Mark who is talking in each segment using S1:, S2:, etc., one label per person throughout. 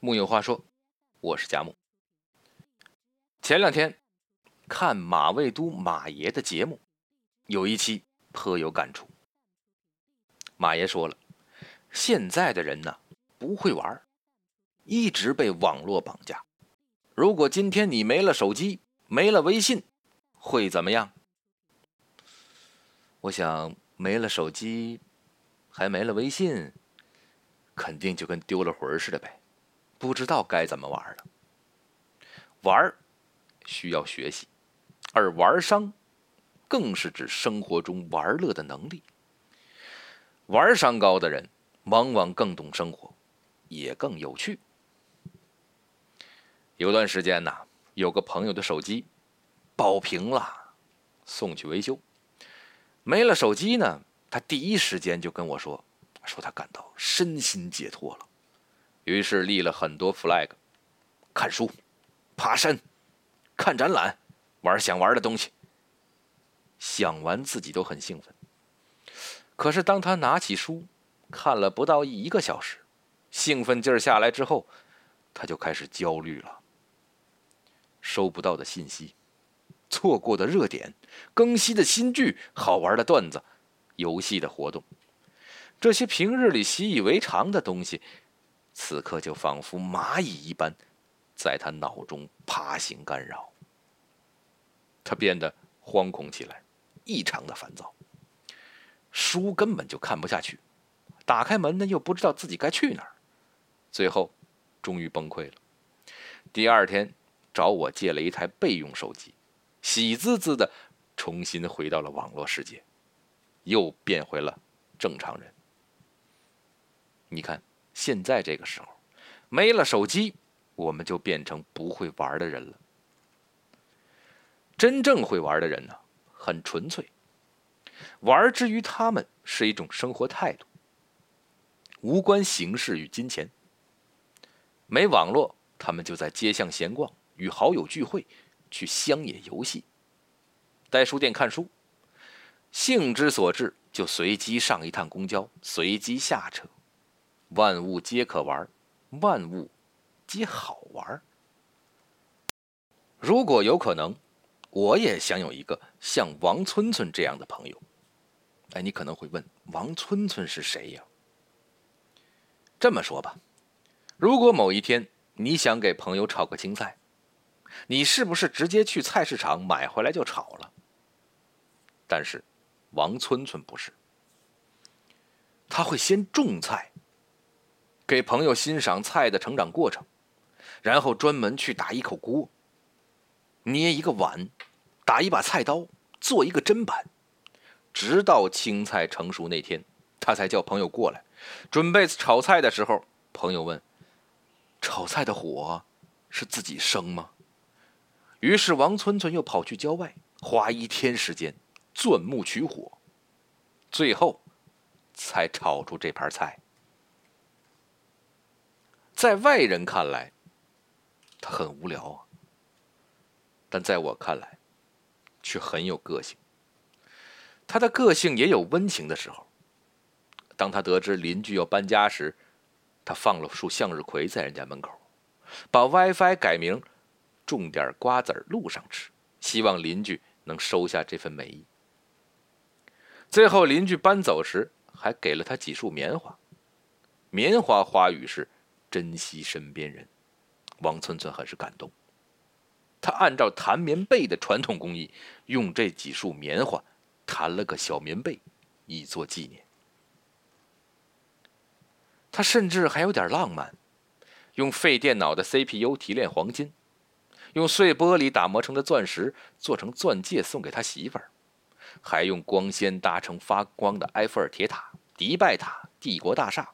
S1: 木有话说，我是贾木。前两天看马未都马爷的节目，有一期颇有感触。马爷说了，现在的人呢不会玩，一直被网络绑架。如果今天你没了手机，没了微信，会怎么样？我想没了手机，还没了微信，肯定就跟丢了魂似的呗。不知道该怎么玩了。玩需要学习，而玩商更是指生活中玩乐的能力。玩商高的人往往更懂生活，也更有趣。有段时间呢，有个朋友的手机爆屏了，送去维修。没了手机呢，他第一时间就跟我说，说他感到身心解脱了。于是立了很多 flag，看书、爬山、看展览、玩想玩的东西。想完自己都很兴奋。可是当他拿起书看了不到一个小时，兴奋劲儿下来之后，他就开始焦虑了。收不到的信息，错过的热点，更新的新剧，好玩的段子，游戏的活动，这些平日里习以为常的东西。此刻就仿佛蚂蚁一般，在他脑中爬行干扰。他变得惶恐起来，异常的烦躁。书根本就看不下去，打开门呢又不知道自己该去哪儿，最后终于崩溃了。第二天找我借了一台备用手机，喜滋滋的重新回到了网络世界，又变回了正常人。你看。现在这个时候，没了手机，我们就变成不会玩的人了。真正会玩的人呢，很纯粹。玩之于他们是一种生活态度，无关形式与金钱。没网络，他们就在街巷闲逛，与好友聚会，去乡野游戏，在书店看书。兴之所至，就随机上一趟公交，随机下车。万物皆可玩，万物皆好玩。如果有可能，我也想有一个像王村村这样的朋友。哎，你可能会问，王村村是谁呀？这么说吧，如果某一天你想给朋友炒个青菜，你是不是直接去菜市场买回来就炒了？但是王村村不是，他会先种菜。给朋友欣赏菜的成长过程，然后专门去打一口锅，捏一个碗，打一把菜刀，做一个砧板，直到青菜成熟那天，他才叫朋友过来。准备炒菜的时候，朋友问：“炒菜的火是自己生吗？”于是王村村又跑去郊外，花一天时间钻木取火，最后才炒出这盘菜。在外人看来，他很无聊啊。但在我看来，却很有个性。他的个性也有温情的时候。当他得知邻居要搬家时，他放了束向日葵在人家门口，把 WiFi 改名，种点瓜子路上吃，希望邻居能收下这份美意。最后邻居搬走时，还给了他几束棉花。棉花花语是。珍惜身边人，王村村很是感动。他按照弹棉被的传统工艺，用这几束棉花弹了个小棉被，以作纪念。他甚至还有点浪漫，用废电脑的 CPU 提炼黄金，用碎玻璃打磨成的钻石做成钻戒送给他媳妇儿，还用光纤搭成发光的埃菲尔铁塔、迪拜塔、帝国大厦。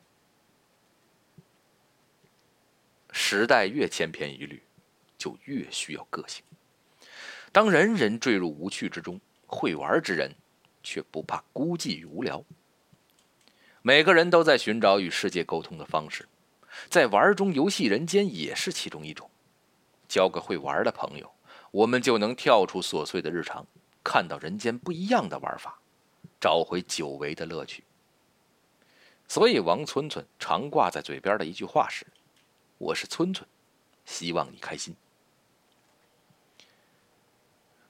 S1: 时代越千篇一律，就越需要个性。当人人坠入无趣之中，会玩之人却不怕孤寂与无聊。每个人都在寻找与世界沟通的方式，在玩中游戏人间也是其中一种。交个会玩的朋友，我们就能跳出琐碎的日常，看到人间不一样的玩法，找回久违的乐趣。所以，王村村常挂在嘴边的一句话是。我是村村，希望你开心。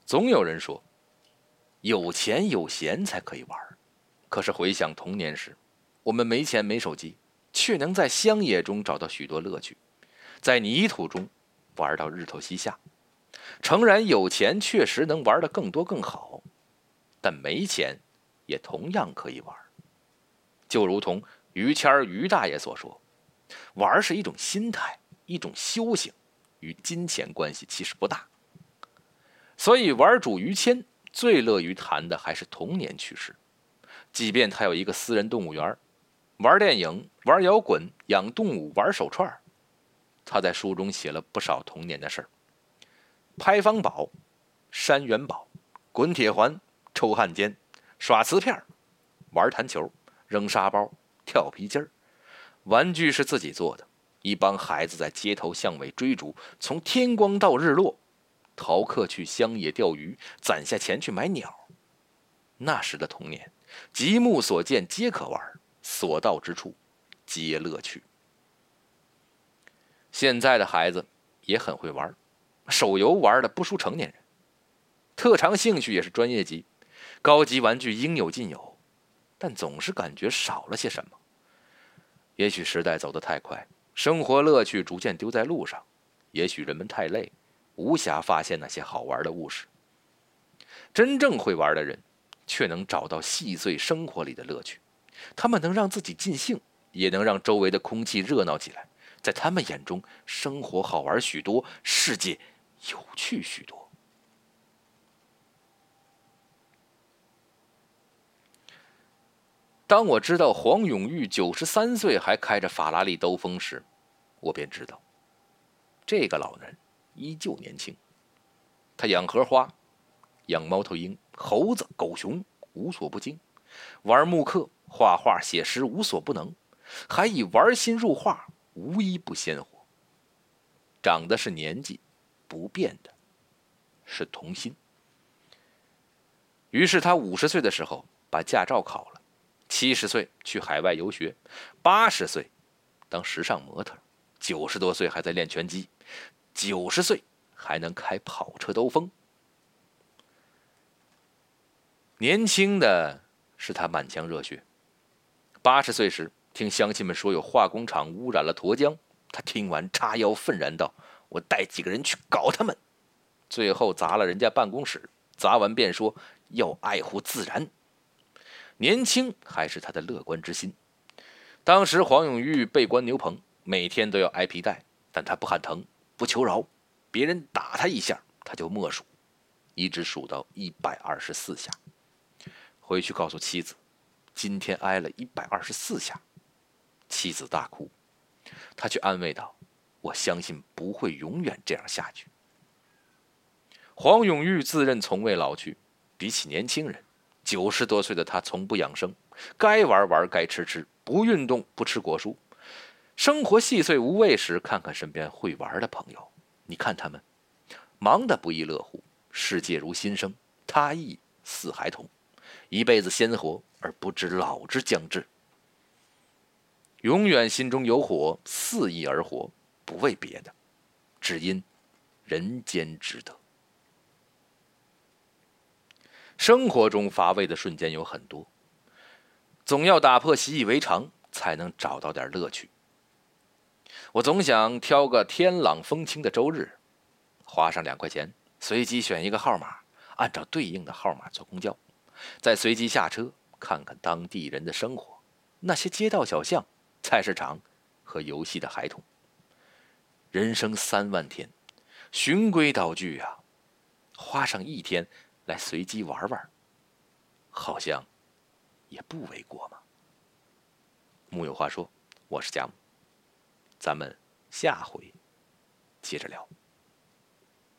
S1: 总有人说，有钱有闲才可以玩儿可是回想童年时，我们没钱没手机，却能在乡野中找到许多乐趣，在泥土中玩到日头西下。诚然，有钱确实能玩得更多更好，但没钱也同样可以玩。就如同于谦儿于大爷所说：“玩是一种心态，一种修行，与金钱关系其实不大。”所以，玩主于谦最乐于谈的还是童年趣事，即便他有一个私人动物园，玩电影、玩摇滚、养动物、玩手串他在书中写了不少童年的事儿。拍方宝、山元宝、滚铁环、抽汉奸、耍瓷片玩弹球、扔沙包、跳皮筋儿，玩具是自己做的。一帮孩子在街头巷尾追逐，从天光到日落，逃课去乡野钓鱼，攒下钱去买鸟。那时的童年，极目所见皆可玩，所到之处皆乐趣。现在的孩子也很会玩。手游玩的不输成年人，特长兴趣也是专业级，高级玩具应有尽有，但总是感觉少了些什么。也许时代走得太快，生活乐趣逐渐丢在路上；也许人们太累，无暇发现那些好玩的物事。真正会玩的人，却能找到细碎生活里的乐趣，他们能让自己尽兴，也能让周围的空气热闹起来。在他们眼中，生活好玩许多，世界。有趣许多。当我知道黄永玉九十三岁还开着法拉利兜风时，我便知道，这个老人依旧年轻。他养荷花，养猫头鹰、猴子、狗熊，无所不精；玩木刻、画画、写诗，无所不能；还以玩心入画，无一不鲜活。长的是年纪。不变的是童心。于是他五十岁的时候把驾照考了，七十岁去海外游学，八十岁当时尚模特，九十多岁还在练拳击，九十岁还能开跑车兜风。年轻的是他满腔热血。八十岁时听乡亲们说有化工厂污染了沱江，他听完叉腰愤然道。我带几个人去搞他们，最后砸了人家办公室，砸完便说要爱护自然。年轻还是他的乐观之心。当时黄永玉被关牛棚，每天都要挨皮带，但他不喊疼，不求饶。别人打他一下，他就默数，一直数到一百二十四下。回去告诉妻子，今天挨了一百二十四下。妻子大哭，他却安慰道。我相信不会永远这样下去。黄永玉自认从未老去，比起年轻人，九十多岁的他从不养生，该玩玩，该吃吃，不运动不吃果蔬。生活细碎无味时，看看身边会玩的朋友，你看他们，忙得不亦乐乎，世界如新生，他亦似孩童，一辈子鲜活而不知老之将至，永远心中有火，肆意而活。不为别的，只因人间值得。生活中乏味的瞬间有很多，总要打破习以为常，才能找到点乐趣。我总想挑个天朗风清的周日，花上两块钱，随机选一个号码，按照对应的号码坐公交，再随机下车，看看当地人的生活，那些街道小巷、菜市场和游戏的孩童。人生三万天，循规蹈矩啊，花上一天来随机玩玩，好像也不为过嘛。木有话说，我是贾木，咱们下回接着聊。